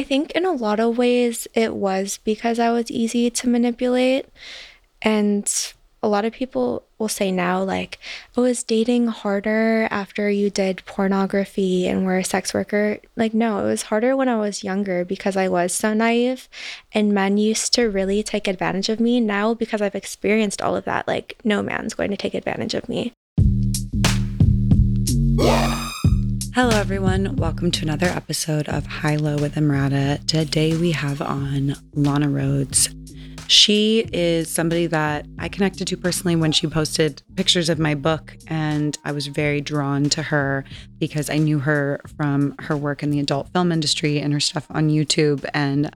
I think in a lot of ways it was because I was easy to manipulate. And a lot of people will say now, like, oh, is dating harder after you did pornography and were a sex worker? Like, no, it was harder when I was younger because I was so naive and men used to really take advantage of me. Now, because I've experienced all of that, like, no man's going to take advantage of me. Yeah. Hello, everyone. Welcome to another episode of High Low with Emrata. Today we have on Lana Rhoades. She is somebody that I connected to personally when she posted pictures of my book, and I was very drawn to her because I knew her from her work in the adult film industry and her stuff on YouTube. And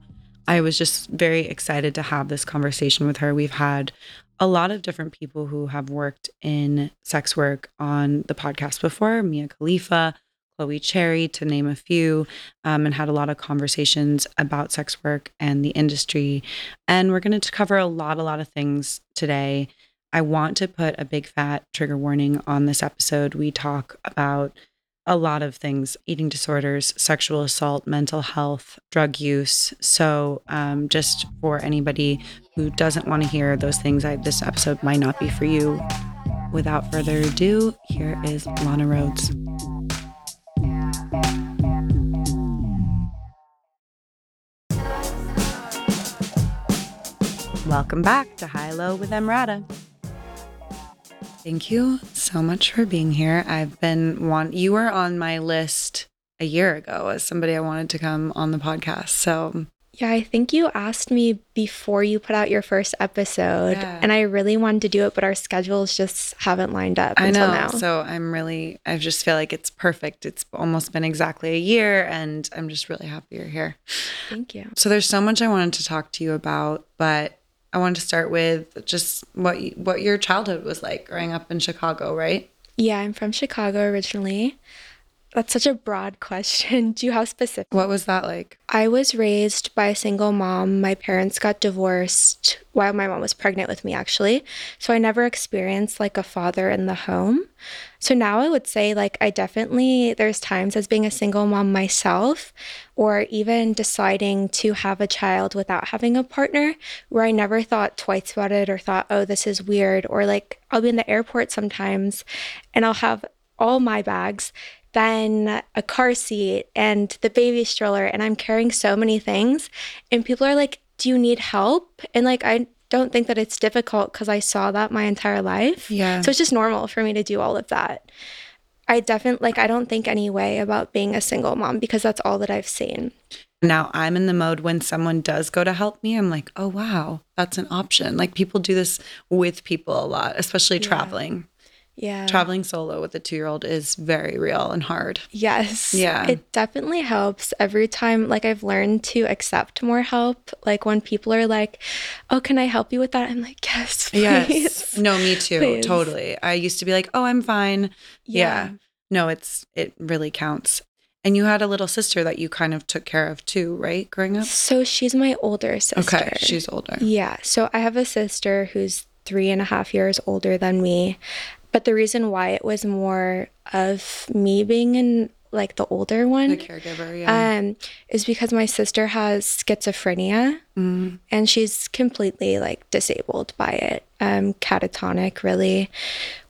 I was just very excited to have this conversation with her. We've had a lot of different people who have worked in sex work on the podcast before Mia Khalifa, Chloe Cherry, to name a few, um, and had a lot of conversations about sex work and the industry. And we're going to cover a lot, a lot of things today. I want to put a big fat trigger warning on this episode. We talk about a lot of things eating disorders, sexual assault, mental health, drug use. So, um, just for anybody who doesn't want to hear those things, I, this episode might not be for you. Without further ado, here is Lana Rhoades. Welcome back to High Low with Emrata. Thank you so much for being here. I've been want you were on my list a year ago as somebody I wanted to come on the podcast. So yeah, I think you asked me before you put out your first episode, Yeah. and I really wanted to do it, but our schedules just haven't lined up I until know. now. So I'm really I just feel like it's perfect. It's almost been exactly a year and I'm just really happy you're here. Thank you. So there's so much I wanted to talk to you about, but I wanted to start with just what you, what your childhood was like growing up in Chicago, right? Yeah, I'm from Chicago originally. That's such a broad question. Do you have specific? What was that like? I was raised by a single mom. My parents got divorced while my mom was pregnant with me, actually. So I never experienced like a father in the home. So now I would say, like, I definitely, there's times as being a single mom myself, or even deciding to have a child without having a partner, where I never thought twice about it or thought, oh, this is weird. Or like, I'll be in the airport sometimes and I'll have all my bags then a car seat and the baby stroller and i'm carrying so many things and people are like do you need help and like i don't think that it's difficult because i saw that my entire life Yeah. so it's just normal for me to do all of that i definitely like i don't think any way about being a single mom because that's all that i've seen Now I'm in the mode when someone does go to help me, I'm like, oh, wow, that's an option. Like people do this with people a lot, especially traveling. Yeah Traveling solo with a two year old is very real and hard. Yes. Yeah. It definitely helps every time. Like, I've learned to accept more help. Like, when people are like, oh, can I help you with that? I'm like, yes, please. Yes. No, me too. Please. Totally. I used to be like, oh, I'm fine. Yeah. No, it's, it really counts. And you had a little sister that you kind of took care of too, right? Growing up? So, she's my older sister. Okay. She's older. Yeah. So, I have a sister who's three and a half years older than me. But the reason why it was more of me being in like the older one The caregiver. Yeah. um, is because my sister has schizophrenia. Mm. and she's completely like disabled by it um catatonic really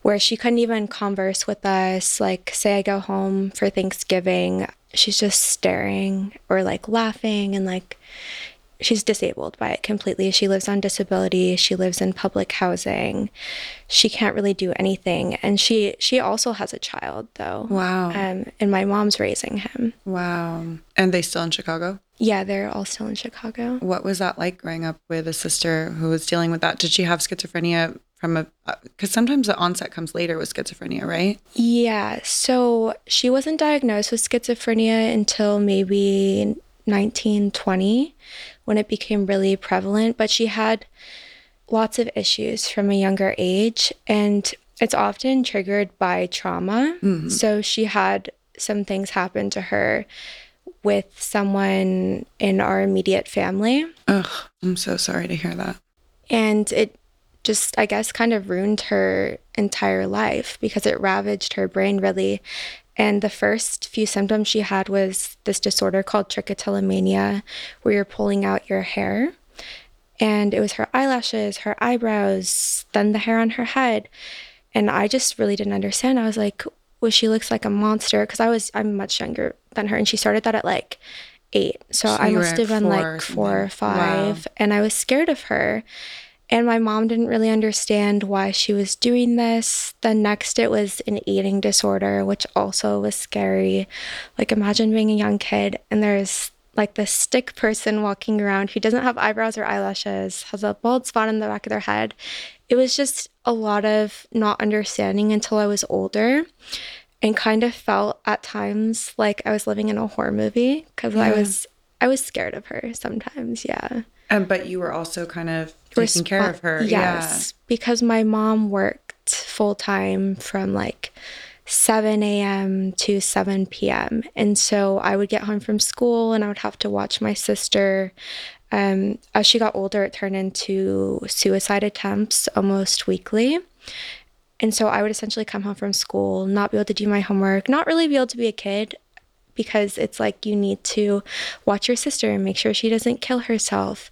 where she couldn't even converse with us like say i go home for thanksgiving she's just staring or like laughing and like she's disabled by it completely she lives on disability she lives in public housing she can't really do anything and she she also has a child though Wow. um and my mom's raising him wow. And they still in Chicago? yeah they're all still in chicago What was that like growing up with a sister who was dealing with that? Did she have schizophrenia from a, because sometimes the onset comes later with schizophrenia, right? Yeah, so she wasn't diagnosed with schizophrenia until maybe 1920 when it became really prevalent, but she had lots of issues from a younger age and it's often triggered by trauma. Mm-hmm. So she had some things happen to her with someone in our immediate family Ugh, I'm so sorry to hear that. and it just i guess kind of ruined her entire life because it ravaged her brain really And the first few symptoms she had was this disorder called trichotillomania, where you're pulling out your hair. And it was her eyelashes, her eyebrows, then the hair on her head. And I just really didn't understand. I was like, well, she looks like a monster because I was, I'm much younger than her. And she started that at like eight. So, So I must have been four like four or something. Wow. five. And I was scared of her. And my mom didn't really understand why she was doing this. Then next, it was an eating disorder, which also was scary. Like, imagine being a young kid and there's like this stick person walking around who doesn't have eyebrows or eyelashes, has a bald spot on the back of their head. It was just a lot of not understanding until I was older and kind of felt at times like I was living in a horror movie because I was I was scared of her sometimes, yeah. And but you were also kind of taking care of her. Yes, because my mom worked full time from like 7 a.m. to 7 p.m. And so I would get home from school and I would have to watch my sister. Um, as she got older, it turned into suicide attempts almost weekly. And so I would essentially come home from school, not be able to do my homework, not really be able to be a kid because it's like you need to watch your sister and make sure she doesn't kill herself.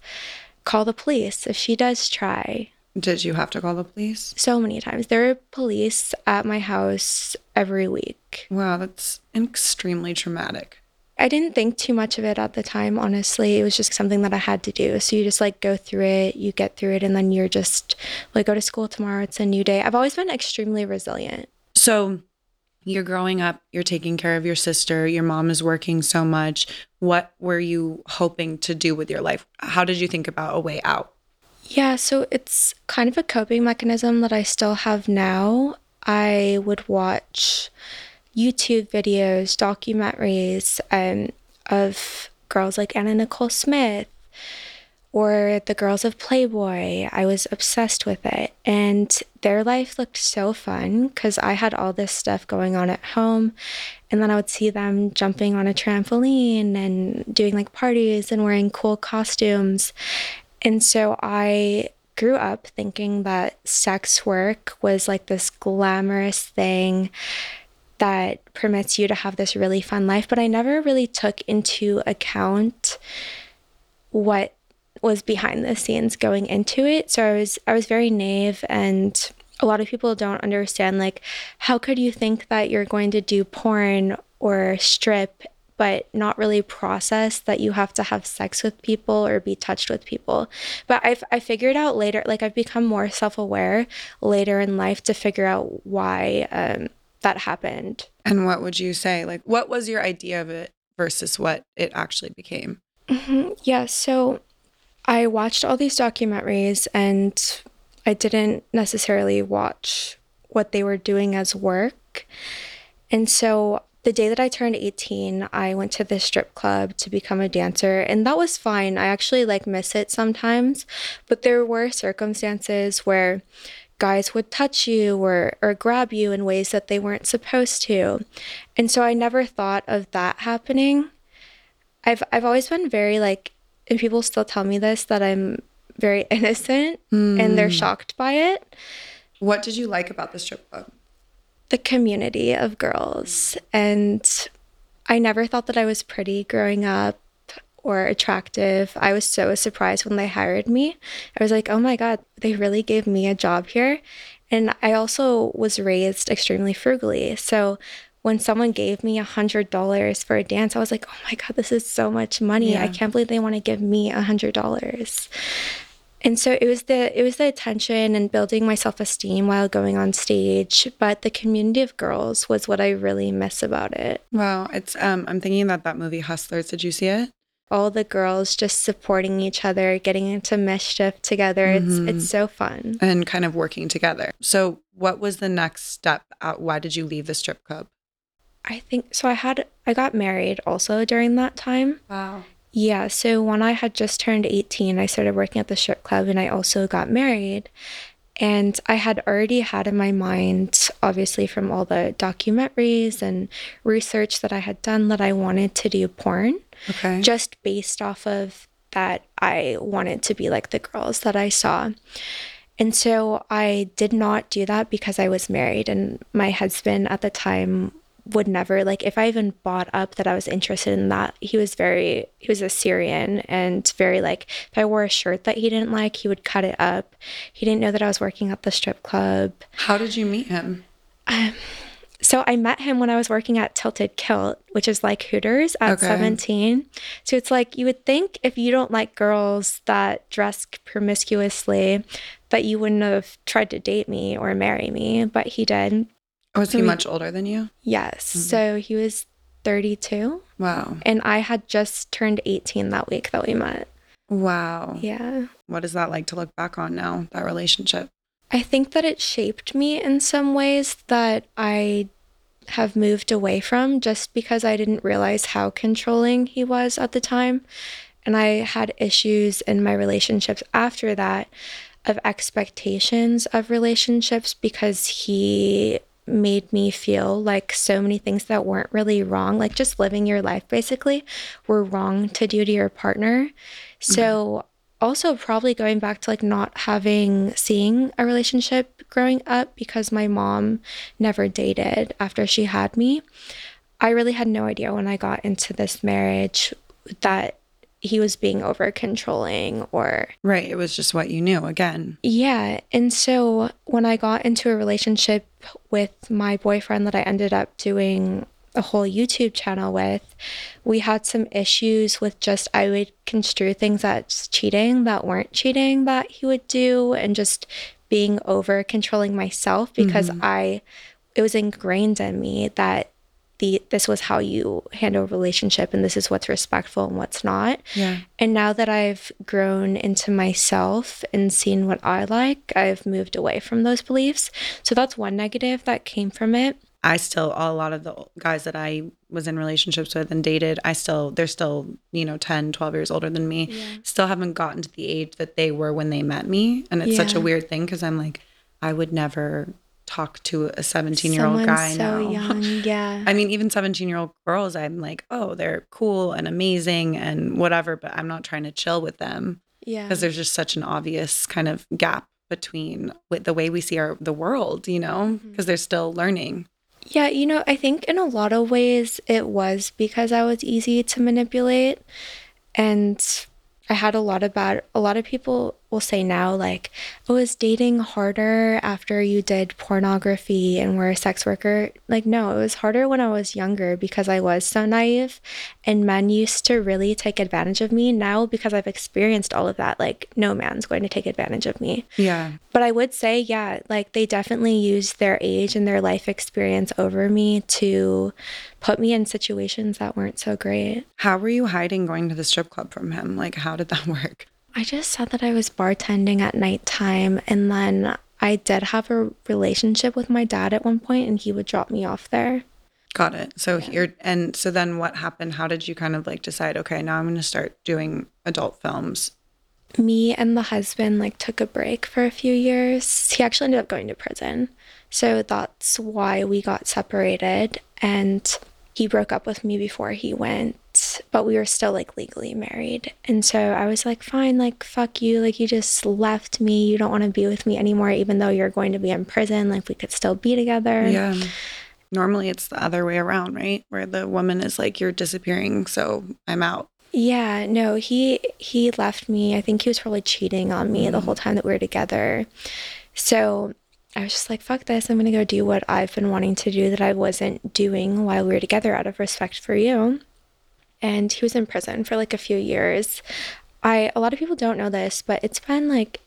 Call the police if she does try. Did you have to call the police? So many times. There are police at my house every week. Wow, that's extremely traumatic. I didn't think too much of it at the time, honestly. It was just something that I had to do. So you just like go through it, you get through it, and then you're just like, go to school tomorrow. It's a new day. I've always been extremely resilient. So you're growing up, you're taking care of your sister, your mom is working so much. What were you hoping to do with your life? How did you think about a way out? Yeah, so it's kind of a coping mechanism that I still have now. I would watch YouTube videos, documentaries um, of girls like Anna Nicole Smith or the girls of Playboy. I was obsessed with it. And their life looked so fun because I had all this stuff going on at home. And then I would see them jumping on a trampoline and doing like parties and wearing cool costumes. And so I grew up thinking that sex work was like this glamorous thing that permits you to have this really fun life. But I never really took into account what was behind the scenes going into it. So I was I was very naive and a lot of people don't understand like how could you think that you're going to do porn or strip but not really process that you have to have sex with people or be touched with people. But I've I figured out later like I've become more self-aware later in life to figure out why um that happened. And what would you say? Like, what was your idea of it versus what it actually became? Mhm. Yeah, so I watched all these documentaries and I didn't necessarily watch what they were doing as work. And so the day that I turned 18, I went to the strip club to become a dancer, and that was fine. I actually like miss it sometimes, but there were circumstances where guys would touch you or or grab you in ways that they weren't supposed to. And so I never thought of that happening. I've I've always been very like and people still tell me this that I'm very innocent and they're hmm. shocked by it. What did you like about the strip club? The community of girls and I never thought that I was pretty growing up or attractive. I was so surprised when they hired me. I was like, "Oh my god, they really gave me a job here." And I also was raised extremely frugally. So when someone gave me a hundred dollars for a dance, I was like, "Oh my god, this is so much money! I can't believe they want to give me a hundred dollars." And so it was the it was the attention and building my self esteem while going on stage. But the community of girls was what I really miss about it. Wow, it's um I'm thinking about that movie Hustlers. Did you see it? All the girls just supporting each other, getting into mischief together. It's it's so fun. And kind of working together. So, what was the next step? Out? Why did you leave the strip club? I think so. I had I got married also during that time. Wow. Yeah, so when I had just turned 18, I started working at the strip club and I also got married. And I had already had in my mind, obviously, from all the documentaries and research that I had done, that I wanted to do porn Okay. just based off of that I wanted to be like the girls that I saw. And so I did not do that because I was married and my husband at the time would never like if I even bought up that I was interested in that. He was very he was a Syrian and very like if I wore a shirt that he didn't like, he would cut it up. He didn't know that I was working at the strip club. How did you meet him? Um, so I met him when I was working at Tilted Kilt, which is like Hooters at Okay. 17. So it's like you would think if you don't like girls that dress promiscuously that you wouldn't have tried to date me or marry me, but he did. Was he So we- much older than you? Yes. Mm-hmm. So he was 32 Wow. and I had just turned 18 that week that we met. Wow. Yeah. What is that like to look back on now, that relationship? I think that it shaped me in some ways that I have moved away from just because I didn't realize how controlling he was at the time. And I had issues in my relationships after that of expectations of relationships because he made me feel like so many things that weren't really wrong, like just living your life basically, were wrong to do to your partner. So, mm-hmm. also probably going back to like not having seeing a relationship growing up because my mom never dated after she had me. I really had no idea when I got into this marriage that he was being over controlling or Right. It was just what you knew again. yeah. And so when I got into a relationship with my boyfriend that I ended up doing a whole YouTube channel with, we had some issues with just, I would construe things as cheating that weren't cheating that he would do and just being over controlling myself because mm-hmm. I, it was ingrained in me that. The, this was how you handle a relationship and this is what's respectful and what's not Yeah. and now that I've grown into myself and seen what I like, I've moved away from those beliefs. So that's one negative that came from it. I still, a lot of the guys that I was in relationships with and dated, I still, they're still, you know, 10, 12 years older than me. Yeah. Still haven't gotten to the age that they were when they met me. And it's such a weird thing because I'm like, I would never talk to a 17 year old guy so now. young, yeah. I mean, even 17 year old girls, I'm like, oh, they're cool and amazing and whatever, but I'm not trying to chill with them yeah. because there's just such an obvious kind of gap between with the way we see our the world, you know, Mm-hmm. because they're still learning. Yeah, you know, I think in a lot of ways it was because I was easy to manipulate and I had a lot of bad a lot of people will say now like, "Oh, is dating harder after you did pornography and were a sex worker?" Like, no, it was harder when I was younger because I was so naive and men used to really take advantage of me. Now because I've experienced all of that, like no man's going to take advantage of me. Yeah. But I would say, yeah, like they definitely used their age and their life experience over me to put me in situations that weren't so great. How were you hiding going to the strip club from him? Like, how did that work? I just said that I was bartending at nighttime and then I did have a relationship with my dad at one point and he would drop me off there. Got it. So you're, and so then what happened? How did you kind of like decide, okay, now I'm going to start doing adult films? Me and the husband like took a break for a few years. He actually ended up going to prison. So that's why we got separated and he broke up with me before he went, but we were still like legally married. And so I was like, fine, like, fuck you. Like, you just left me. You don't want to be with me anymore, even though you're going to be in prison. Like, we could still be together. Yeah. Normally it's the other way around, right? Where the woman is like, you're disappearing, so I'm out. Yeah, no, he he left me. I think he was probably cheating on me the whole time that we were together. So I was just like, fuck this. I'm gonna go do what I've been wanting to do that I wasn't doing while we were together out of respect for you. And he was in prison for like a few years. I a lot of people don't know this, but it's been like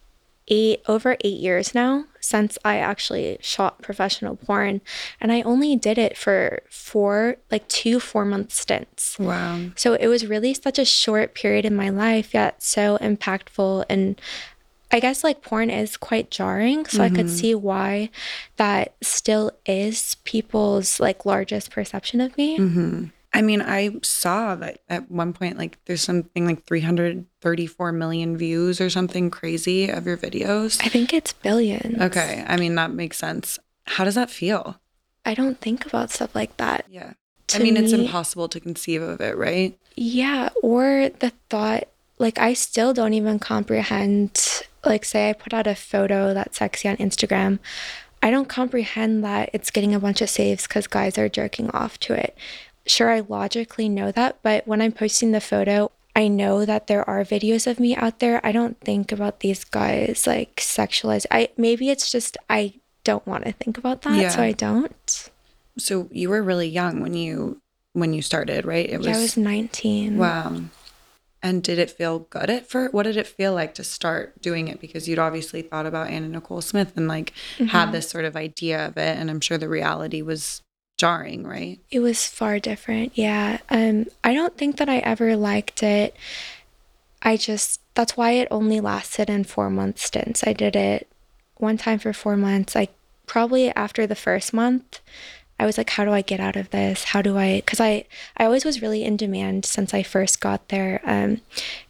eight over eight years now since I actually shot professional porn. And I only did it for four like two four month stints. Wow. So it was really such a short period in my life, yet so impactful. And I guess like porn is quite jarring. So I could see why that still is people's like largest perception of me. hmm I mean, I saw that at one point, like there's something like 334 million views or something crazy of your videos. I think it's billions. Okay. I mean, that makes sense. How does that feel? I don't think about stuff like that. Yeah. I To mean, it's impossible to conceive of it, right? Yeah, or the thought like I still don't even comprehend like say I put out a photo that's sexy on Instagram. I don't comprehend that it's getting a bunch of saves because guys are jerking off to it. Sure, I logically know that, but when I'm posting the photo, I know that there are videos of me out there. I don't think about these guys like sexualized. I maybe it's just I don't want to think about that, Yeah. so I don't. So you were really young when you when you started, right? It yeah, I was 19. Wow. And did it feel good at first? What did it feel like to start doing it? Because you'd obviously thought about Anna Nicole Smith and like had mm-hmm. this sort of idea of it. And I'm sure the reality was jarring, right? It was far different. Yeah. Um I don't think that I ever liked it. I just that's why it only lasted in 4 month stints. I did it one time for 4 months. I probably after the first month I was like how do I get out of this? How do I cuz I I always was really in demand since I first got there. Um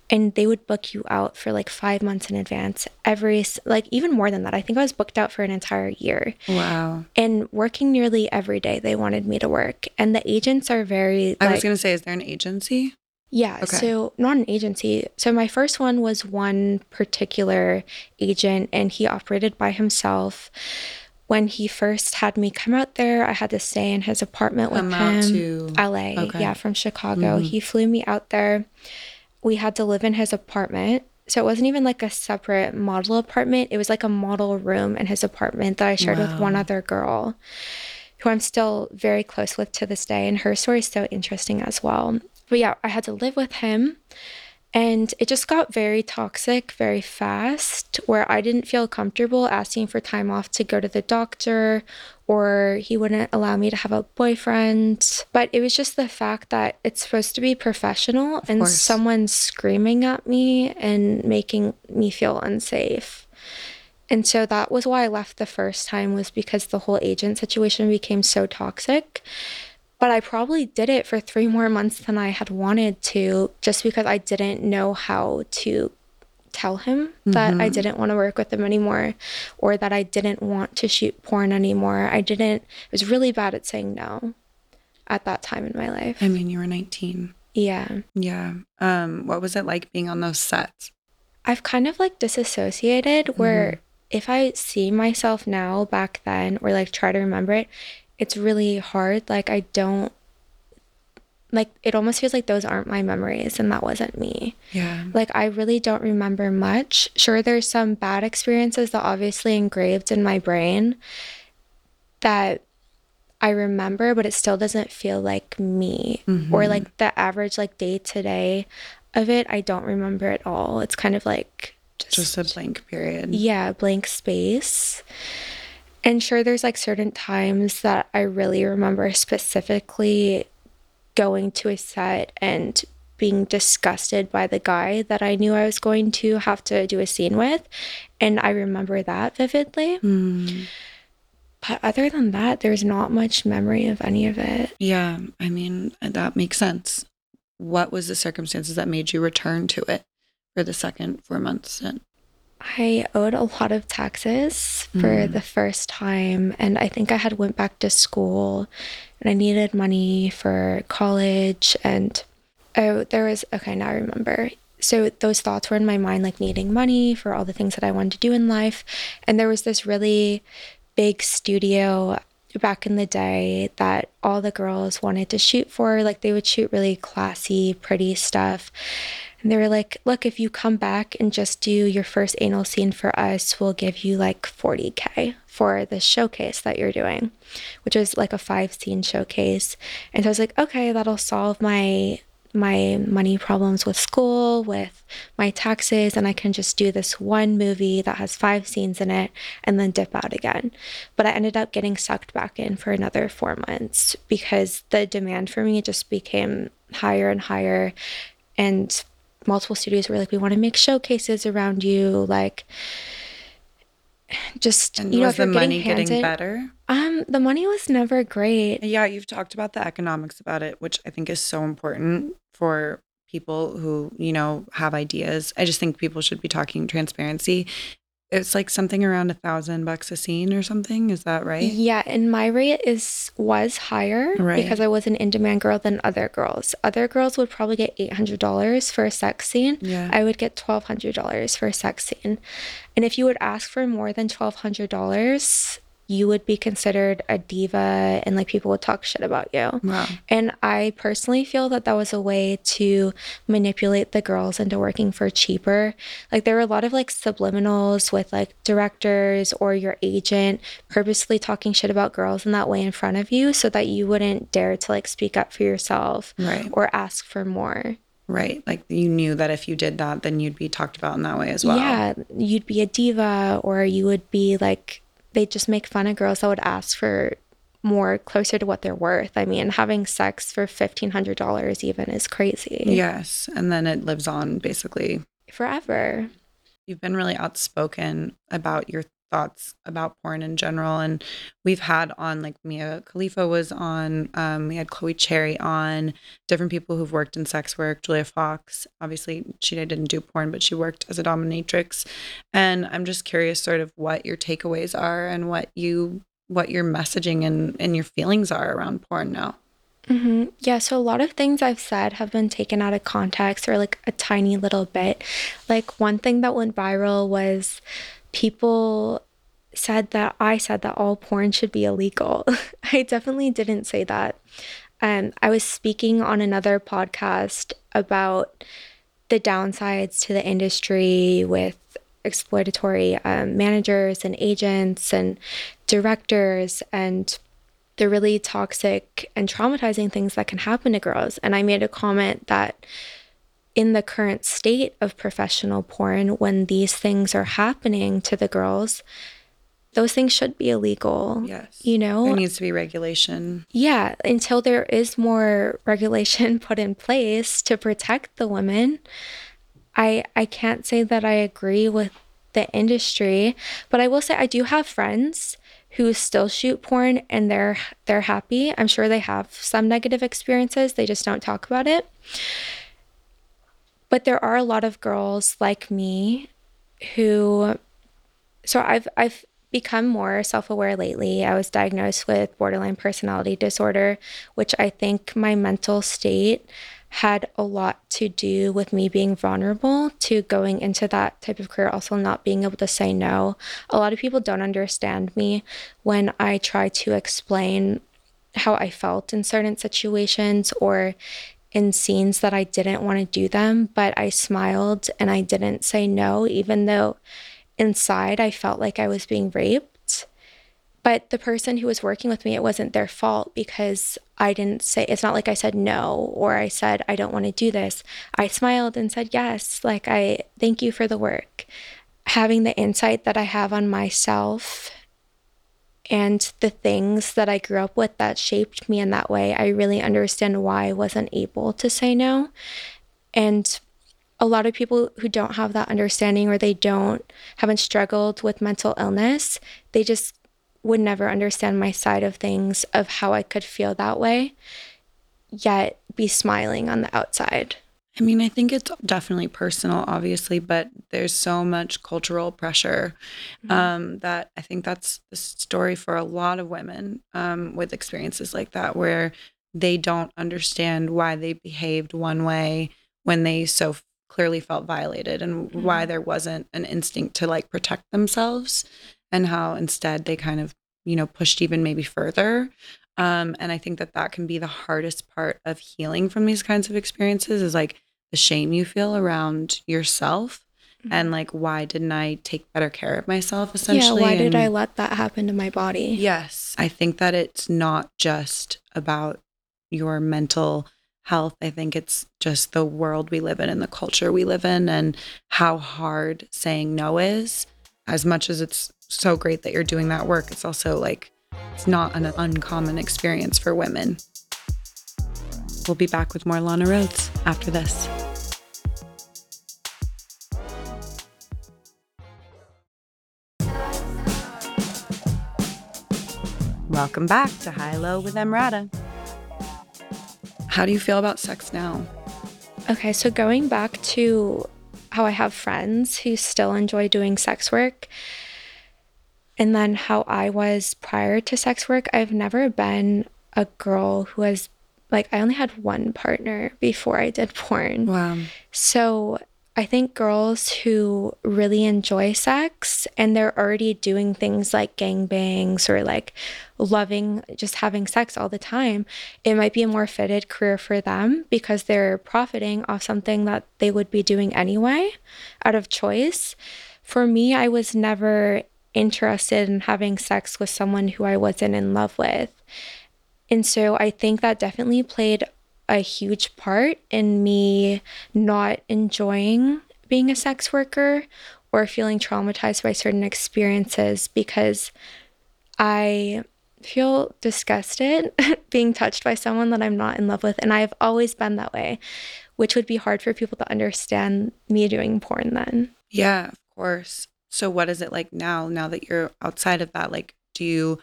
and they would book you out for like 5 months in advance. Every like even more than that. I think I was booked out for an entire year Wow. and working nearly every day they wanted me to work and the agents are very I like, was going to say, is there an agency? yeah Okay. so not an agency so my first one was one particular agent and he operated by himself when he first had me come out there i had to stay in his apartment with Come him out to. la Okay. yeah from chicago Mhm. he flew me out there we had to live in his apartment. So it wasn't even like a separate model apartment. It was like a model room in his apartment that i shared with one other girl who i'm still very close with to this day. And her story is so interesting as well. But yeah i had to live with him and it just got very toxic very fast where i didn't feel comfortable asking for time off to go to the doctor or he wouldn't allow me to have a boyfriend but it was just the fact that it's supposed to be professional and course. someone's screaming at me and making me feel unsafe and so that was why I left the first time was because the whole agent situation became so toxic. But I probably did it for 3 more months than I had wanted to just because I didn't know how to tell him that I didn't want to work with him anymore or that I didn't want to shoot porn anymore. I didn't I was really bad at saying no at that time in my life. I mean, you were 19. Yeah. Yeah. Um, what was it like being on those sets? I've kind of like disassociated where if I see myself now back then or like try to remember it, it's really hard. Like I don't like it almost feels like those aren't my memories and that wasn't me. Yeah. Like I really don't remember much. Sure there's some bad experiences that obviously engraved in my brain that I remember, but it still doesn't feel like me or mm-hmm. like the average like day to day of it. I don't remember at all. It's kind of like Just a blank period. yeah, blank space. And sure, there's like certain times that I really remember specifically going to a set and being disgusted by the guy that I knew I was going to have to do a scene with. And I remember that vividly. Mm. But other than that, there's not much memory of any of it. Yeah. I mean, that makes sense. What was the circumstances that made you return to it for the second four months? I owed a lot of taxes for Mm. the first time and I think I had went back to school and I needed money for college and oh there was okay now I remember. So those thoughts were in my mind like needing money for all the things that I wanted to do in life and there was this really big studio back in the day that all the girls wanted to shoot for like they would shoot really classy pretty stuff and they were like, look, if you come back and just do your first anal scene for us, we'll give you like 40K for the showcase that you're doing, which was like a five scene showcase. And so I was like, okay, that'll solve my my money problems with school, with my taxes, and I can just do this one movie that has five scenes in it and then dip out again. But I ended up getting sucked back in for another four months because the demand for me just became higher and higher. And multiple studios were like, we want to make showcases around you. Like, just, And you know, was the money getting getting handed, better? um, the money was never great. Yeah, you've talked about the economics about it, which I think is so important for people who, you know, have ideas. I just think people should be talking transparency. It's like something around a thousand bucks a scene or something. Is that right? Yeah, and my rate is was higher Right. because I was an in-demand girl than other girls. Other girls would probably get eight hundred dollars for a sex scene. Yeah. I would get twelve hundred dollars for a sex scene. And if you would ask for more than twelve hundred dollars, you would be considered a diva and like people would talk shit about you. Wow. And I personally feel that that was a way to manipulate the girls into working for cheaper. Like there were a lot of like subliminals with like directors or your agent purposely talking shit about girls in that way in front of you so that you wouldn't dare to like speak up for yourself Right. or ask for more. Right. Like you knew that if you did that, then you'd be talked about in that way as well. Yeah, you'd be a diva or you would be like they just make fun of girls that would ask for more closer to what they're worth. I mean, having sex for $1500 even is crazy. Yes. And then it lives on basically. Forever. You've been really outspoken about your thoughts about porn in general. And we've had on like Mia Khalifa was on, um, we had Chloe Cherry on, different people who've worked in sex work, Julia Fox. Obviously, she didn't do porn, but she worked as a dominatrix. And I'm just curious sort of what your takeaways are and what you what your messaging and, and your feelings are around porn now. hmm Yeah, so a lot of things I've said have been taken out of context or like a tiny little bit. Like one thing that went viral was people said that I said that all porn should be illegal. I definitely didn't say that. Um, I was speaking on another podcast about the downsides to the industry with exploitatory um, managers and agents and directors and the really toxic and traumatizing things that can happen to girls. And I made a comment that in the current state of professional porn, when these things are happening to the girls, those things should be illegal. Yes. You know? There needs to be regulation. Yeah, until there is more regulation put in place to protect the women. I I can't say that I agree with the industry, but I will say I do have friends who still shoot porn and they're they're happy. I'm sure they have some negative experiences, they just don't talk about it. But there are a lot of girls like me who so I've I've become more self-aware lately. I was diagnosed with borderline personality disorder, which I think my mental state had a lot to do with me being vulnerable to going into that type of career, also not being able to say no. A lot of people don't understand me when I try to explain how I felt in certain situations or in scenes that I didn't want to do them, but I smiled and I didn't say no, even though inside I felt like I was being raped. But the person who was working with me, it wasn't their fault because I didn't say, it's not like I said no or I said, I don't want to do this. I smiled and said, yes, like I thank you for the work. Having the insight that I have on myself and the things that I grew up with that shaped me in that way, I really understand why I wasn't able to say no. And a lot of people who don't have that understanding or they don't haven't struggled with mental illness, they just would never understand my side of things of how I could feel that way, yet be smiling on the outside. I mean, I think it's definitely personal, obviously, but there's so much cultural pressure um, that I think that's the story for a lot of women um, with experiences like that, where they don't understand why they behaved one way when they so clearly felt violated and why there wasn't an instinct to like protect themselves and how instead they kind of, you know, pushed even maybe further. Um, and I think that that can be the hardest part of healing from these kinds of experiences is like the shame you feel around yourself mm-hmm. and like why didn't I take better care of myself essentially? yeah, why did I let that happen to my body? Yes. I think that it's not just about your mental health. I think it's just the world we live in and the culture we live in and how hard saying no is. As much as it's so great that you're doing that work, it's also like it's not an uncommon experience for women. We'll be back with more Lana Rhoades after this. Welcome back to High Low with Emrata. How do you feel about sex now? Okay, so going back to how I have friends who still enjoy doing sex work, and then how I was prior to sex work, I've never been a girl who has, like, I only had one partner before I did porn. Wow. So I think girls who really enjoy sex and they're already doing things like gangbangs or like loving just having sex all the time, it might be a more fitted career for them because they're profiting off something that they would be doing anyway out of choice. For me, I was never interested in having sex with someone who I wasn't in love with. And so I think that definitely played a huge part in me not enjoying being a sex worker or feeling traumatized by certain experiences because I feel disgusted being touched by someone that I'm not in love with. And I've always been that way, which would be hard for people to understand me doing porn then. Yeah, of course. So, what is it like now, now that you're outside of that? Like, do you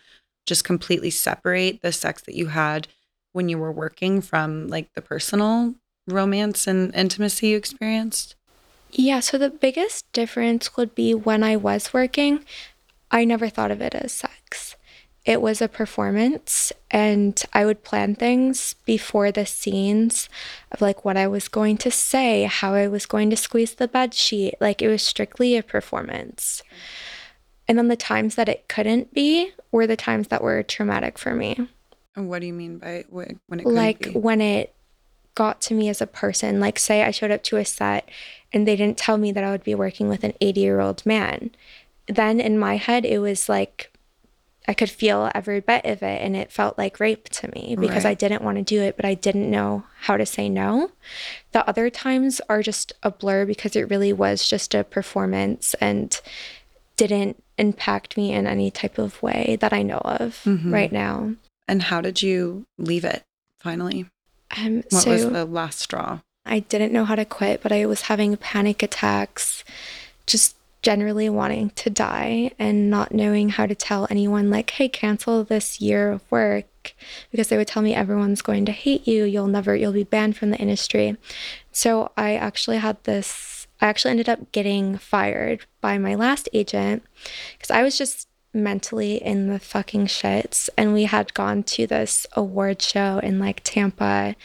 just completely separate the sex that you had when you were working from like the personal romance and intimacy you experienced? Yeah, so the biggest difference would be when I was working, I never thought of it as sex. It was a performance, and I would plan things before the scenes of like what I was going to say, how I was going to squeeze the bed sheet. Like it was strictly a performance. And then the times that it couldn't be were the times that were traumatic for me. And what do you mean by when it like be? when it got to me as a person like say i showed up to a set and they didn't tell me that i would be working with an 80 year old man then in my head it was like i could feel every bit of it and it felt like rape to me because Right. i didn't want to do it but i didn't know how to say no the other times are just a blur because it really was just a performance and didn't impact me in any type of way that i know of Mhm. right now And how did you leave it finally? um, What so was the last straw? I didn't know how to quit, but I was having panic attacks, just generally wanting to die and not knowing how to tell anyone, like, hey, cancel this year of work because they would tell me everyone's going to hate you. You'll never, you'll be banned from the industry. So I actually had this, I actually ended up getting fired by my last agent because I was just mentally in the fucking shits. And we had gone to this award show in like Tampa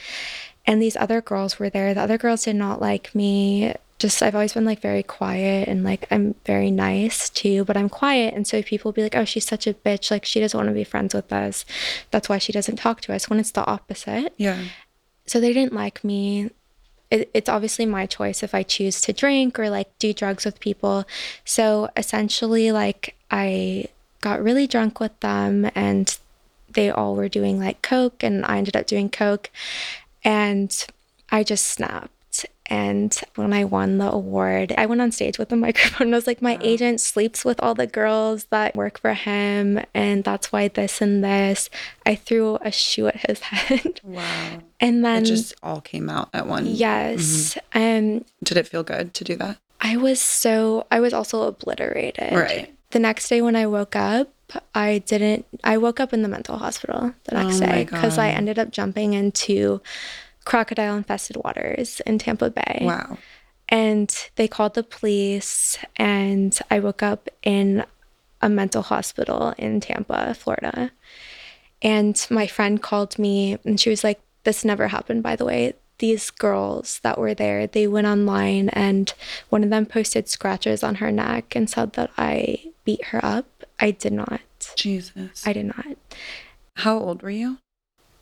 and these other girls were there. The other girls did not like me. Just I've always been like very quiet and like I'm very nice too, but I'm quiet. And so people be like, "Oh, she's such a bitch. Like she doesn't want to be friends with us. That's why she doesn't talk to us." When it's the opposite. Yeah. So they didn't like me. It, it's obviously my choice if I choose to drink or like do drugs with people. So essentially, like I got really drunk with them and they all were doing like coke and I ended up doing coke and I just snapped. And when I won the award, I went on stage with the microphone and I was like, My Wow. agent sleeps with all the girls that work for him, and that's why this and this. I threw a shoe at his head. Wow. And then, it just all came out at once. yes, um, Did it feel good to do that? I was so, I was also obliterated. Right. The next day when I woke up, I didn't, I woke up in the mental hospital the next Oh day because I ended up jumping into crocodile infested waters in Tampa Bay. Wow. And they called the police, and I woke up in a mental hospital in Tampa, Florida. And my friend called me, and she was like, This never happened, by the way. These girls that were there, they went online, and one of them posted scratches on her neck and said that I beat her up. I did not. Jesus. I did not. How old were you?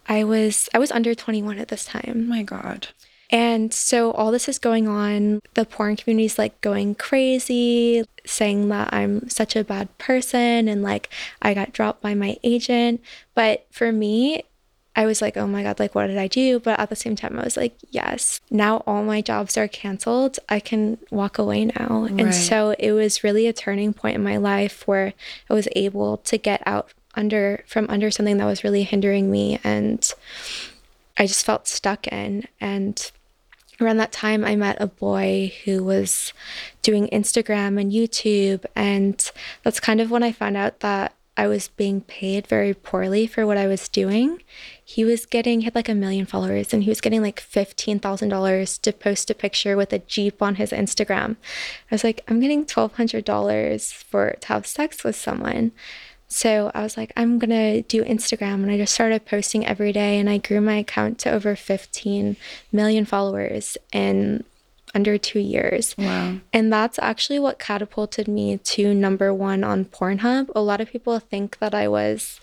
I was I was under 21 at this time. Oh my God. And so all this is going on. The porn community's like going crazy, saying that I'm such a bad person and like I got dropped by my agent. But for me, I was like, oh my God, like what did I do? But at the same time, I was like, yes, now all my jobs are canceled. I can walk away now. Right. And so it was really a turning point in my life where I was able to get out under from under something that was really hindering me and I just felt stuck in. And around that time, I met a boy who was doing Instagram and YouTube. And that's kind of when I found out that I was being paid very poorly for what I was doing. He was getting, he had like a million followers, and he was getting like $15,000 to post a picture with a Jeep on his Instagram. I was like, I'm getting $1,200 for to have sex with someone. So I was like, I'm gonna do Instagram, and I just started posting every day, and I grew my account to over 15 million followers in under two years. Wow. And that's actually what catapulted me to number one on Pornhub. A lot of people think that I was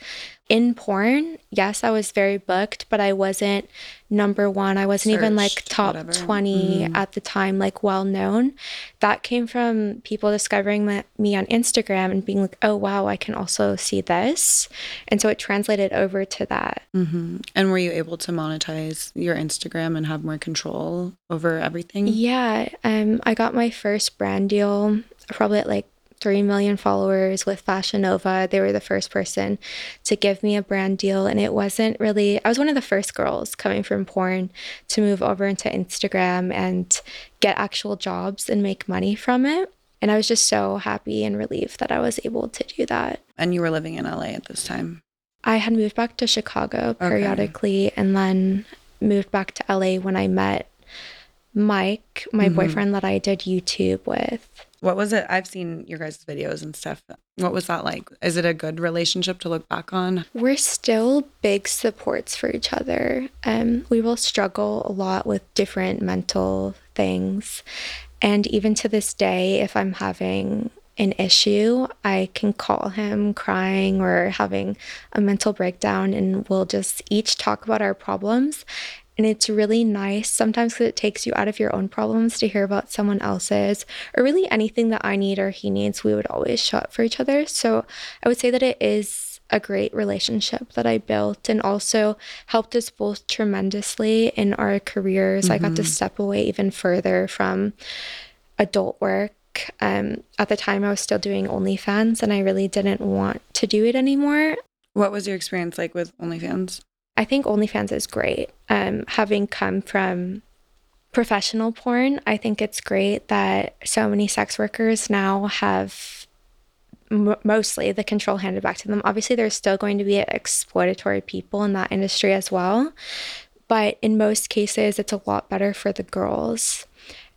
in porn, yes, I was very booked, but I wasn't number one. I wasn't even like top whatever. 20 Mhm. at the time, like well known. That came from people discovering my, me on Instagram and being like, oh, wow, I can also see this. And so it translated over to that. hmm And were you able to monetize your Instagram and have more control over everything? Yeah, um, I got my first brand deal probably at like 3 million followers with Fashion Nova. They were the first person to give me a brand deal. And it wasn't really, I was one of the first girls coming from porn to move over into Instagram and get actual jobs and make money from it. And I was just so happy and relieved that I was able to do that. And you were living in LA at this time. I had moved back to Chicago periodically and then moved back to LA when I met Mike, my Mhm. boyfriend that I did YouTube with. What was it? I've seen your guys' videos and stuff. What was that like? Is it a good relationship to look back on? We're still big supports for each other. Um, we will struggle a lot with different mental things. And even to this day, if I'm having an issue, I can call him crying or having a mental breakdown, and we'll just each talk about our problems. And it's really nice sometimes because it takes you out of your own problems to hear about someone else's or really anything that I need or he needs. We would always show up for each other. So I would say that it is a great relationship that I built and also helped us both tremendously in our careers. I got to step away even further from adult work. Um, at the time, I was still doing OnlyFans and I really didn't want to do it anymore. What was your experience like with OnlyFans? I think OnlyFans is great. Um, having come from professional porn, I think it's great that so many sex workers now have m- mostly the control handed back to them. Obviously, there's still going to be exploitatory people in that industry as well, but in most cases, it's a lot better for the girls.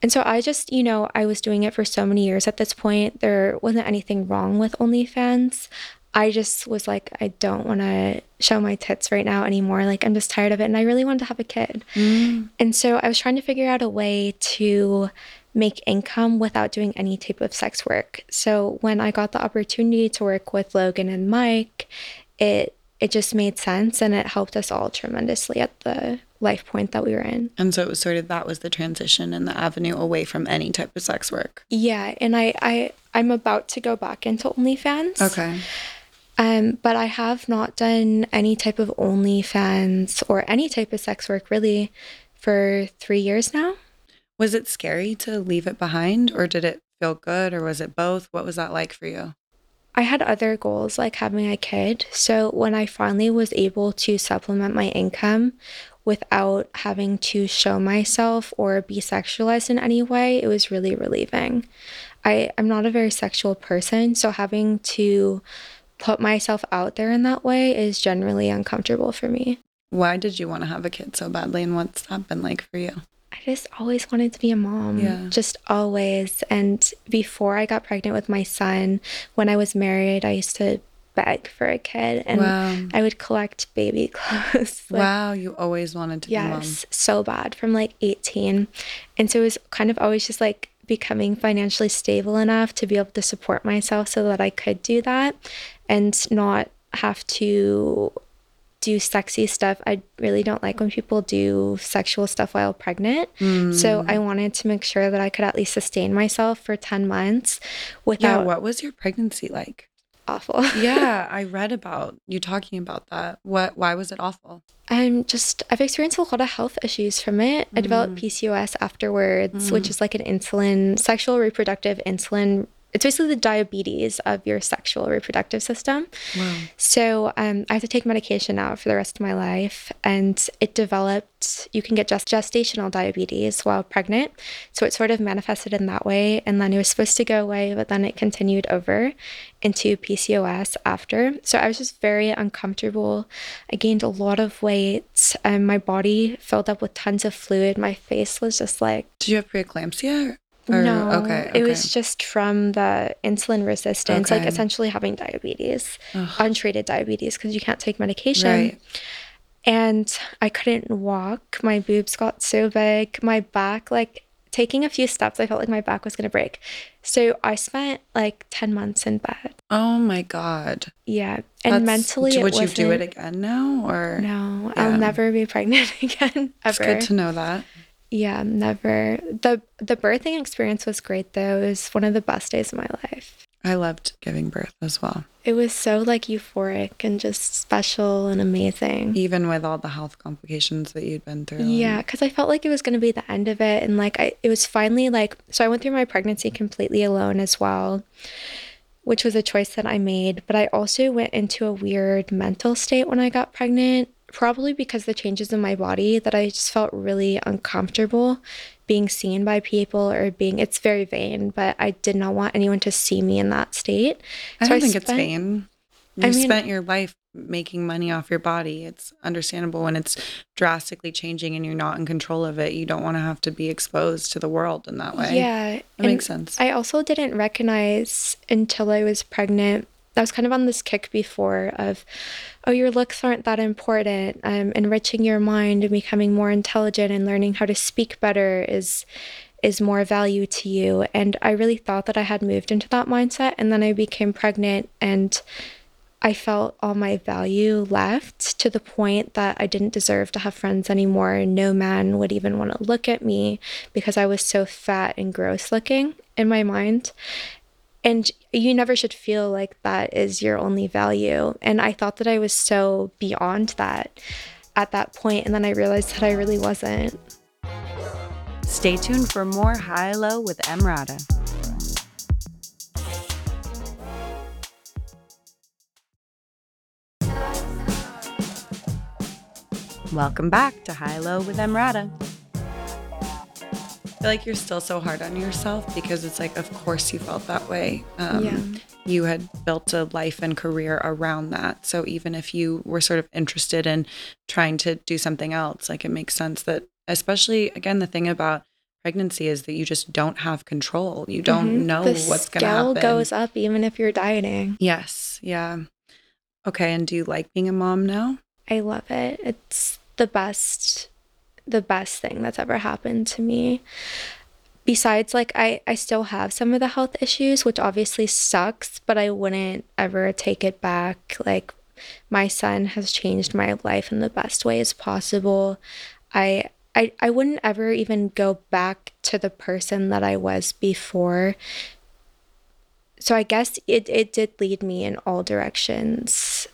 And so I just, you know, I was doing it for so many years at this point. There wasn't anything wrong with OnlyFans. I just was like, I don't want to show my tits right now anymore. Like, I'm just tired of it. And I really wanted to have a kid. Mm. And so I was trying to figure out a way to make income without doing any type of sex work. So when I got the opportunity to work with Logan and Mike, it it just made sense and it helped us all tremendously at the life point that we were in. And so it was sort of that was the transition and the avenue away from any type of sex work. Yeah, and I I I'm about to go back into OnlyFans. Okay. Um, but I have not done any type of OnlyFans or any type of sex work really for three years now. Was it scary to leave it behind or did it feel good or was it both? What was that like for you? I had other goals like having a kid. So when I finally was able to supplement my income without having to show myself or be sexualized in any way, it was really relieving. I, I'm not a very sexual person, so having to put myself out there in that way is generally uncomfortable for me. Why did you want to have a kid so badly and what's that been like for you? I just always wanted to be a mom. Yeah. Just always. And before I got pregnant with my son, when I was married, I used to beg for a kid and wow. I would collect baby clothes. like, wow, you always wanted to be mom. Yes, so bad from like 18. And so it was kind of always just like becoming financially stable enough to be able to support myself so that I could do that and not have to do sexy stuff. I really don't like when people do sexual stuff while pregnant. So Mm. I wanted to make sure that I could at least sustain myself for 10 months Yeah, what was your pregnancy like? awful. Yeah, I read about you talking about that. What why was it awful? I'm just, I've experienced a lot of health issues from it. I developed PCOS afterwards, which is like an insulin, sexual reproductive insulin. It's basically the diabetes of your sexual reproductive system. Wow. So um, I have to take medication now for the rest of my life. And it developed, you can get just gestational diabetes while pregnant. So it sort of manifested in that way. And then it was supposed to go away, but then it continued over into PCOS after. So I was just very uncomfortable. I gained a lot of weight. And my body filled up with tons of fluid. My face was just like, Did you have preeclampsia? Or, no, Okay. it was just from the insulin resistance, like essentially having diabetes, Ugh. untreated diabetes, because you can't take medication. Right. And I couldn't walk. My boobs got so big. My back, like taking a few steps, I felt like my back was going to break. So I spent like 10 months in bed. Oh my God. Yeah. And That's, mentally, would you do it again now or? No, yeah. I'll never be pregnant again. Ever. It's good to know that. Yeah, never. The the birthing experience was great though. It was one of the best days of my life. I loved giving birth as well. It was so like euphoric and just special and amazing. Even with all the health complications that you'd been through. Yeah, cuz I felt like it was going to be the end of it and like I it was finally like so I went through my pregnancy completely alone as well, which was a choice that I made, but I also went into a weird mental state when I got pregnant probably because the changes in my body that I just felt really uncomfortable being seen by people or being it's very vain, but I did not want anyone to see me in that state. I don't I think spent, it's vain. You I mean, spent your life making money off your body. It's understandable when it's drastically changing and you're not in control of it. You don't want to have to be exposed to the world in that way. Yeah. That makes sense. I also didn't recognize until I was pregnant I was kind of on this kick before of, oh, your looks aren't that important. Um, enriching your mind and becoming more intelligent and learning how to speak better is is more value to you. And I really thought that I had moved into that mindset. And then I became pregnant and I felt all my value left to the point that I didn't deserve to have friends anymore. No man would even want to look at me because I was so fat and gross looking in my mind. And you never should feel like that is your only value. And I thought that I was so beyond that at that point, and then I realized that I really wasn't. Stay tuned for more High Low with Emrata. Welcome back to High Low with Emrata feel like you're still so hard on yourself because it's like, of course, you felt that way. Um, yeah. You had built a life and career around that. So even if you were sort of interested in trying to do something else, like it makes sense that, especially again, the thing about pregnancy is that you just don't have control. You don't mm-hmm. know the what's going to happen. goes up even if you're dieting. Yes. Yeah. Okay. And do you like being a mom now? I love it. It's the best the best thing that's ever happened to me. Besides like I I still have some of the health issues which obviously sucks but I wouldn't ever take it back. Like my son has changed my life in the best ways possible. I I I wouldn't ever even go back to the person that I was before. So I guess it it did lead me in all directions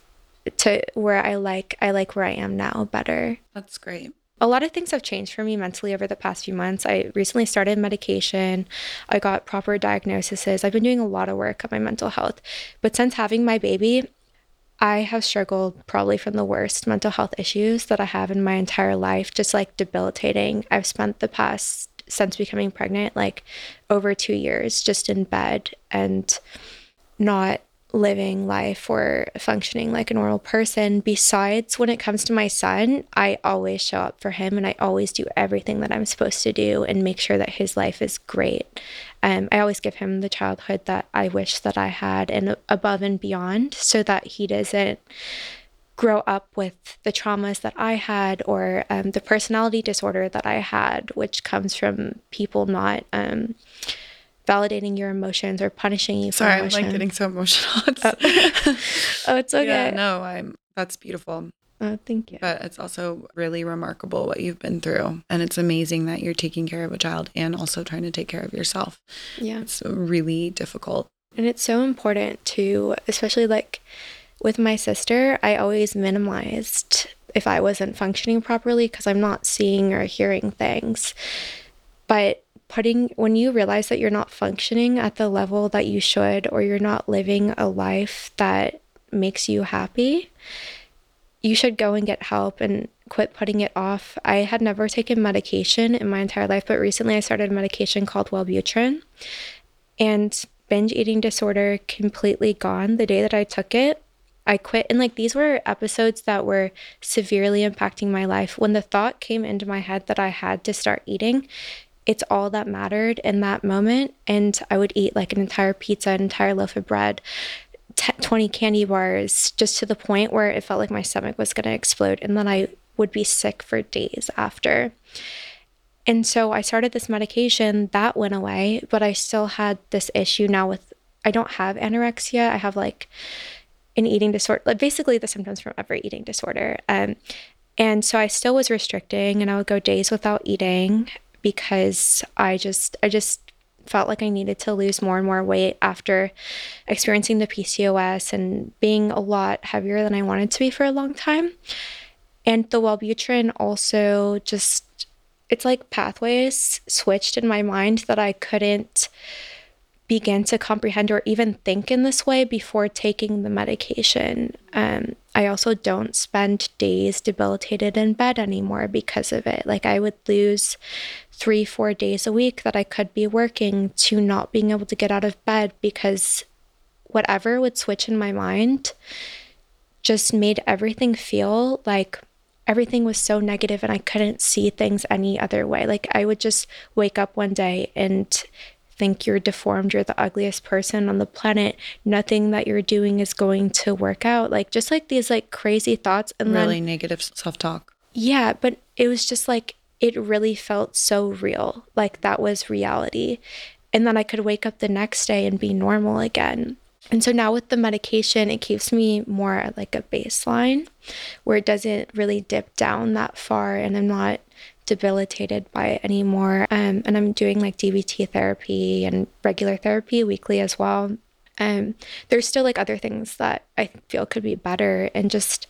to where I like I like where I am now better. That's great a lot of things have changed for me mentally over the past few months. I recently started medication. I got proper diagnoses. I've been doing a lot of work on my mental health. But since having my baby, I have struggled probably from the worst mental health issues that I have in my entire life, just like debilitating. I've spent the past, since becoming pregnant, like over two years just in bed and not living life or functioning like a normal person. Besides, when it comes to my son, I always show up for him and I always do everything that I'm supposed to do and make sure that his life is great. Um, I always give him the childhood that I wish that I had and above and beyond so that he doesn't grow up with the traumas that I had or um, the personality disorder that I had, which comes from people not. Um, validating your emotions or punishing you Sorry, I'm like getting so emotional. It's, oh. oh. it's okay. Yeah, no, I'm that's beautiful. Oh, thank you. But it's also really remarkable what you've been through. And it's amazing that you're taking care of a child and also trying to take care of yourself. Yeah. It's really difficult. And it's so important to, especially like with my sister, I always minimized if I wasn't functioning properly because I'm not seeing or hearing things. But putting when you realize that you're not functioning at the level that you should or you're not living a life that makes you happy you should go and get help and quit putting it off i had never taken medication in my entire life but recently i started a medication called wellbutrin and binge eating disorder completely gone the day that i took it I quit. And like these were episodes that were severely impacting my life. When the thought came into my head that I had to start eating, it's all that mattered in that moment. And I would eat like an entire pizza, an entire loaf of bread, t- 20 candy bars, just to the point where it felt like my stomach was going to explode. And then I would be sick for days after. And so I started this medication that went away, but I still had this issue now with I don't have anorexia. I have like an eating disorder, like basically the symptoms from every eating disorder. Um, and so I still was restricting and I would go days without eating because I just I just felt like I needed to lose more and more weight after experiencing the PCOS and being a lot heavier than I wanted to be for a long time. And the Wellbutrin also just it's like pathways switched in my mind that I couldn't begin to comprehend or even think in this way before taking the medication. Um, I also don't spend days debilitated in bed anymore because of it. Like, I would lose three, four days a week that I could be working to not being able to get out of bed because whatever would switch in my mind just made everything feel like everything was so negative and I couldn't see things any other way. Like I would just wake up one day and think you're deformed, you're the ugliest person on the planet, nothing that you're doing is going to work out. Like just like these like crazy thoughts and really then, negative self-talk. Yeah, but it was just like it really felt so real. Like that was reality. And then I could wake up the next day and be normal again. And so now with the medication, it keeps me more at like a baseline where it doesn't really dip down that far and I'm not debilitated by it anymore. Um, and I'm doing like DBT therapy and regular therapy weekly as well. Um, there's still like other things that I feel could be better and just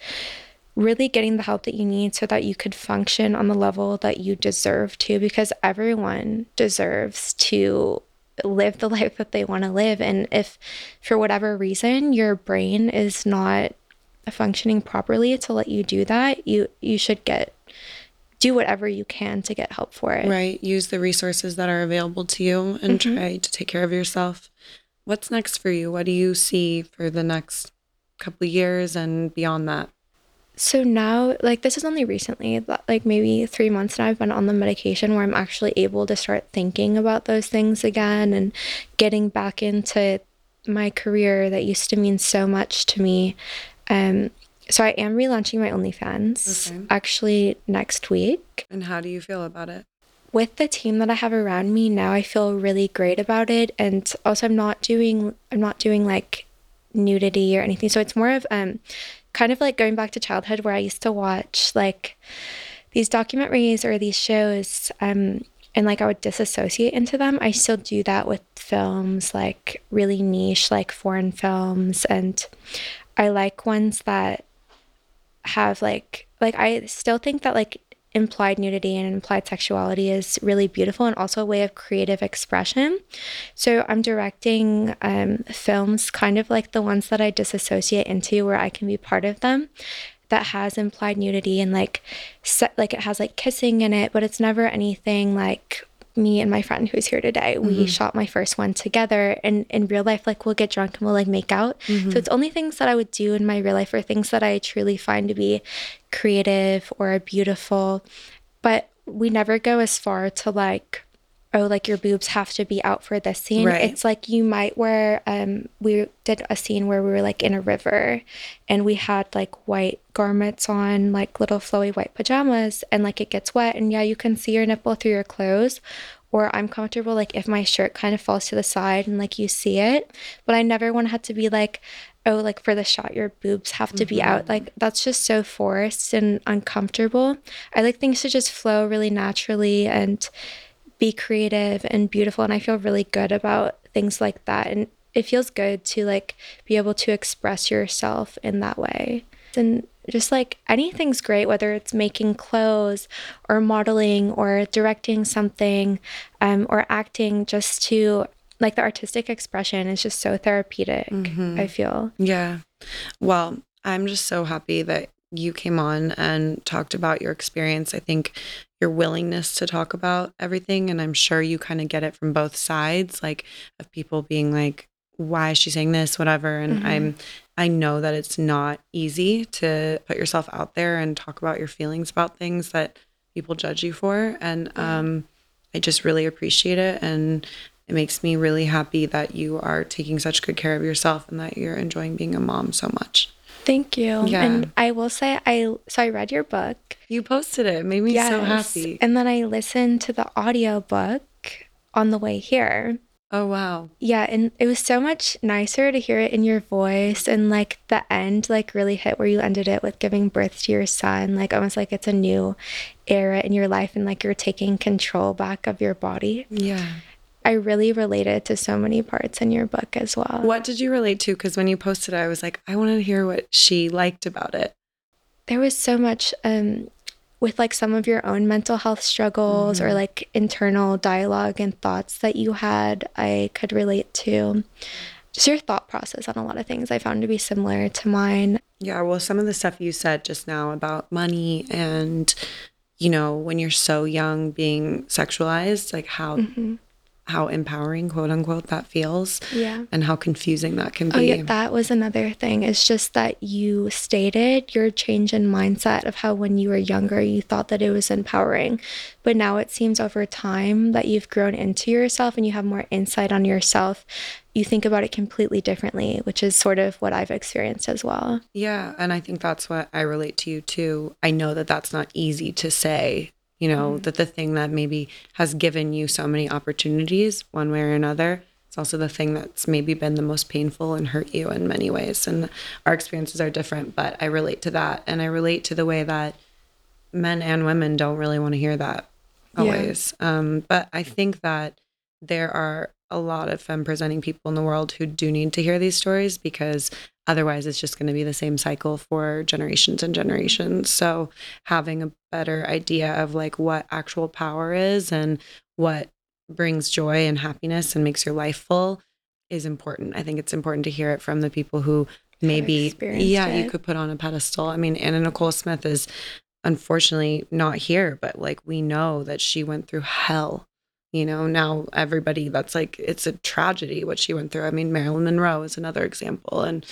really getting the help that you need so that you could function on the level that you deserve to because everyone deserves to live the life that they want to live and if for whatever reason your brain is not functioning properly to let you do that you you should get do whatever you can to get help for it. Right. Use the resources that are available to you and mm-hmm. try to take care of yourself. What's next for you? What do you see for the next couple of years and beyond that? So now, like, this is only recently, like maybe three months now, I've been on the medication where I'm actually able to start thinking about those things again and getting back into my career that used to mean so much to me. Um, so I am relaunching my OnlyFans okay. actually next week. And how do you feel about it? With the team that I have around me now, I feel really great about it. And also I'm not doing I'm not doing like nudity or anything. So it's more of um kind of like going back to childhood where I used to watch like these documentaries or these shows um and like I would disassociate into them. I still do that with films like really niche like foreign films and I like ones that have like like I still think that like implied nudity and implied sexuality is really beautiful and also a way of creative expression. So I'm directing um, films kind of like the ones that I disassociate into where I can be part of them that has implied nudity and like set, like it has like kissing in it, but it's never anything like me and my friend who's here today, mm-hmm. we shot my first one together. And in real life, like we'll get drunk and we'll like make out. Mm-hmm. So it's only things that I would do in my real life or things that I truly find to be creative or beautiful. But we never go as far to like, oh, like your boobs have to be out for this scene. Right. It's like you might wear, um, we did a scene where we were like in a river and we had like white garments on, like little flowy white pajamas, and like it gets wet. And yeah, you can see your nipple through your clothes. Or I'm comfortable, like if my shirt kind of falls to the side and like you see it. But I never want to have to be like, oh, like for the shot, your boobs have to mm-hmm. be out. Mm-hmm. Like that's just so forced and uncomfortable. I like things to just flow really naturally and be creative and beautiful and I feel really good about things like that and it feels good to like be able to express yourself in that way. And just like anything's great whether it's making clothes or modeling or directing something um, or acting just to like the artistic expression is just so therapeutic mm-hmm. i feel yeah well i'm just so happy that you came on and talked about your experience. I think your willingness to talk about everything, and I'm sure you kind of get it from both sides, like of people being like, why is she saying this, whatever. And mm-hmm. I'm, I know that it's not easy to put yourself out there and talk about your feelings about things that people judge you for. And um, I just really appreciate it. And it makes me really happy that you are taking such good care of yourself and that you're enjoying being a mom so much. Thank you. Yeah. And I will say I so I read your book. You posted it. It made me so happy. And then I listened to the audio book on the way here. oh wow. Yeah, and it was so much nicer to hear it in your voice and like the end like really hit where you ended it with giving birth to your son, like almost like it's a new era in your life and like you're taking control back of your body. Yeah. I really related to so many parts in your book as well. What did you relate to? Because when you posted it, I was like, I wanted to hear what she liked about it. there was so much um with like some of your own mental health struggles or Mhm. like internal dialogue and thoughts that you had i could relate to just your thought process on a lot of things i found to be similar to mine Yeah, well, some of the stuff you said just now about money and, you know, when you're so young being sexualized, like how Mhm. How empowering, quote unquote, that feels, yeah and how confusing that can be. Oh yeah, that was another thing. It's just that you stated your change in mindset of how when you were younger you thought that it was empowering. But now it seems over time that you've grown into yourself and you have more insight on yourself. You think about it completely differently, which is sort of what I've experienced as well. Yeah, and I think that's what I relate to you too. I know that that's not easy to say, you know, that the thing that maybe has given you so many opportunities one way or another, it's also the thing that's maybe been the most painful and hurt you in many ways. And our experiences are different, but I relate to that. And I relate to the way that men and women don't really want to hear that Yeah. always. Um, but I think that there are a lot of femme presenting people in the world who do need to hear these stories because otherwise it's just going to be the same cycle for generations and generations. So having a better idea of like what actual power is and what brings joy and happiness and makes your life full is important. I think it's important to hear it from the people who maybe yeah, you could put on a pedestal. I mean, Anna Nicole Smith is unfortunately not here, but like we know that she went through hell. You know, now everybody that's like it's a tragedy what she went through. I mean, Marilyn Monroe is another example. And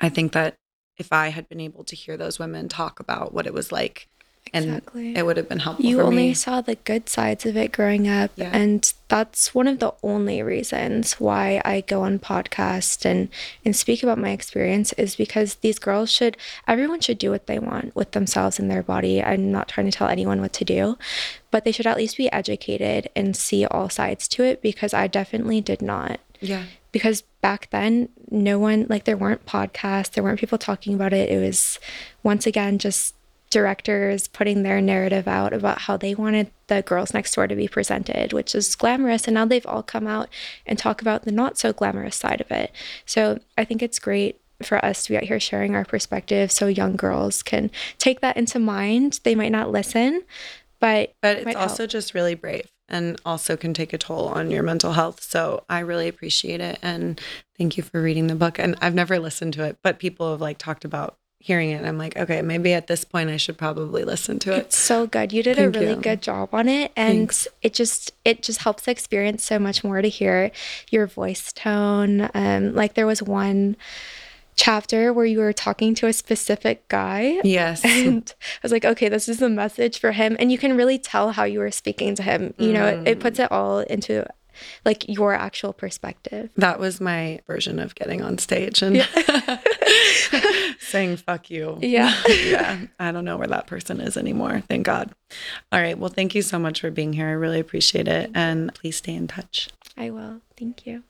I think that if I had been able to hear those women talk about what it was like, and Exactly. it would have been helpful you only me. saw the good sides of it growing up Yeah. and that's one of the only reasons why i go on podcast and and speak about my experience is because these girls should everyone should do what they want with themselves and their body i'm not trying to tell anyone what to do but they should at least be educated and see all sides to it because i definitely did not. Yeah. because back then no one like there weren't podcasts there weren't people talking about it. It was once again just directors putting their narrative out about how they wanted the girls next door to be presented which is glamorous and now they've all come out and talk about the not so glamorous side of it. So i think it's great for us to be out here sharing our perspective so young girls can take that into mind. They might not listen but But it's also help. just really brave and also can take a toll on your mental health. So I really appreciate it. And thank you for reading the book. And I've never listened to it, but people have like talked about hearing it. And I'm like, okay, maybe at this point I should probably listen to it. It's so good. You did Thank a really you. good job on it and Thanks. it just it just helps the experience so much more to hear your voice tone. Um like there was one chapter where you were talking to a specific guy Yes. and I was like, okay, this is the message for him and you can really tell how you were speaking to him. You know, it, it puts Mm. it all into like your actual perspective. That was my version of getting on stage and saying fuck you. Yeah. yeah. I don't know where that person is anymore. Thank God. All right. Well, thank you so much for being here. I really appreciate it. And please stay in touch. I will. Thank you.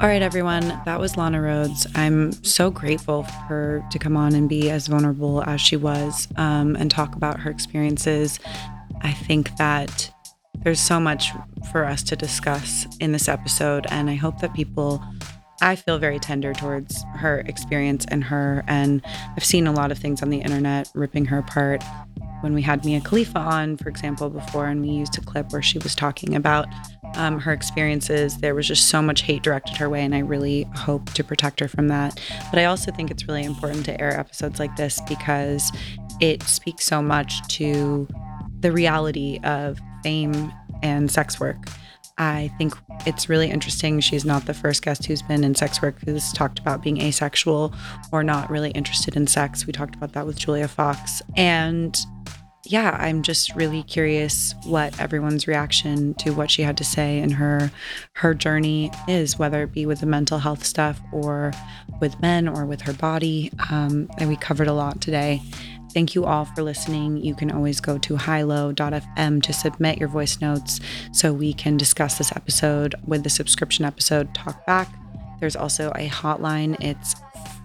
All right, everyone. That was Lana Rhoades. I'm so grateful for her to come on and be as vulnerable as she was um, and talk about her experiences. I think that there's so much for us to discuss in this episode, and I hope that people. I feel very tender towards her experience and her, and I've seen a lot of things on the internet ripping her apart. When we had Mia Khalifa on, for example, before, and we used a clip where she was talking about um, her experiences, there was just so much hate directed her way, and I really hope to protect her from that. But I also think it's really important to air episodes like this because it speaks so much to the reality of fame and sex work. I think it's really interesting. She's not the first guest who's been in sex work who's talked about being asexual or not really interested in sex. We talked about that with Julia Fox. And yeah, I'm just really curious what everyone's reaction to what she had to say and her her journey is, whether it be with the mental health stuff or with men or with her body. Um, and we covered a lot today. Thank you all for listening. You can always go to highlow.fm to submit your voice notes so we can discuss this episode with the subscription episode Talk Back. There's also a hotline. It's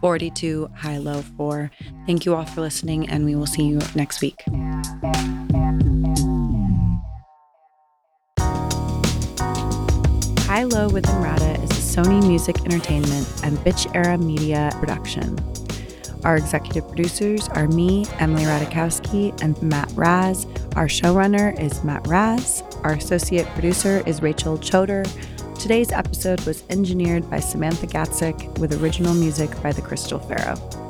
42 High Low 4. Thank you all for listening, and we will see you next week. High Low with Emrata is a Sony Music Entertainment and Bitch Era Media production. Our executive producers are me, Emily Ratajkowski, and Matt Raz. Our showrunner is Matt Raz. Our associate producer is Rachel Choder. Today's episode was engineered by Samantha Gatzik with original music by the Crystal Pharaoh.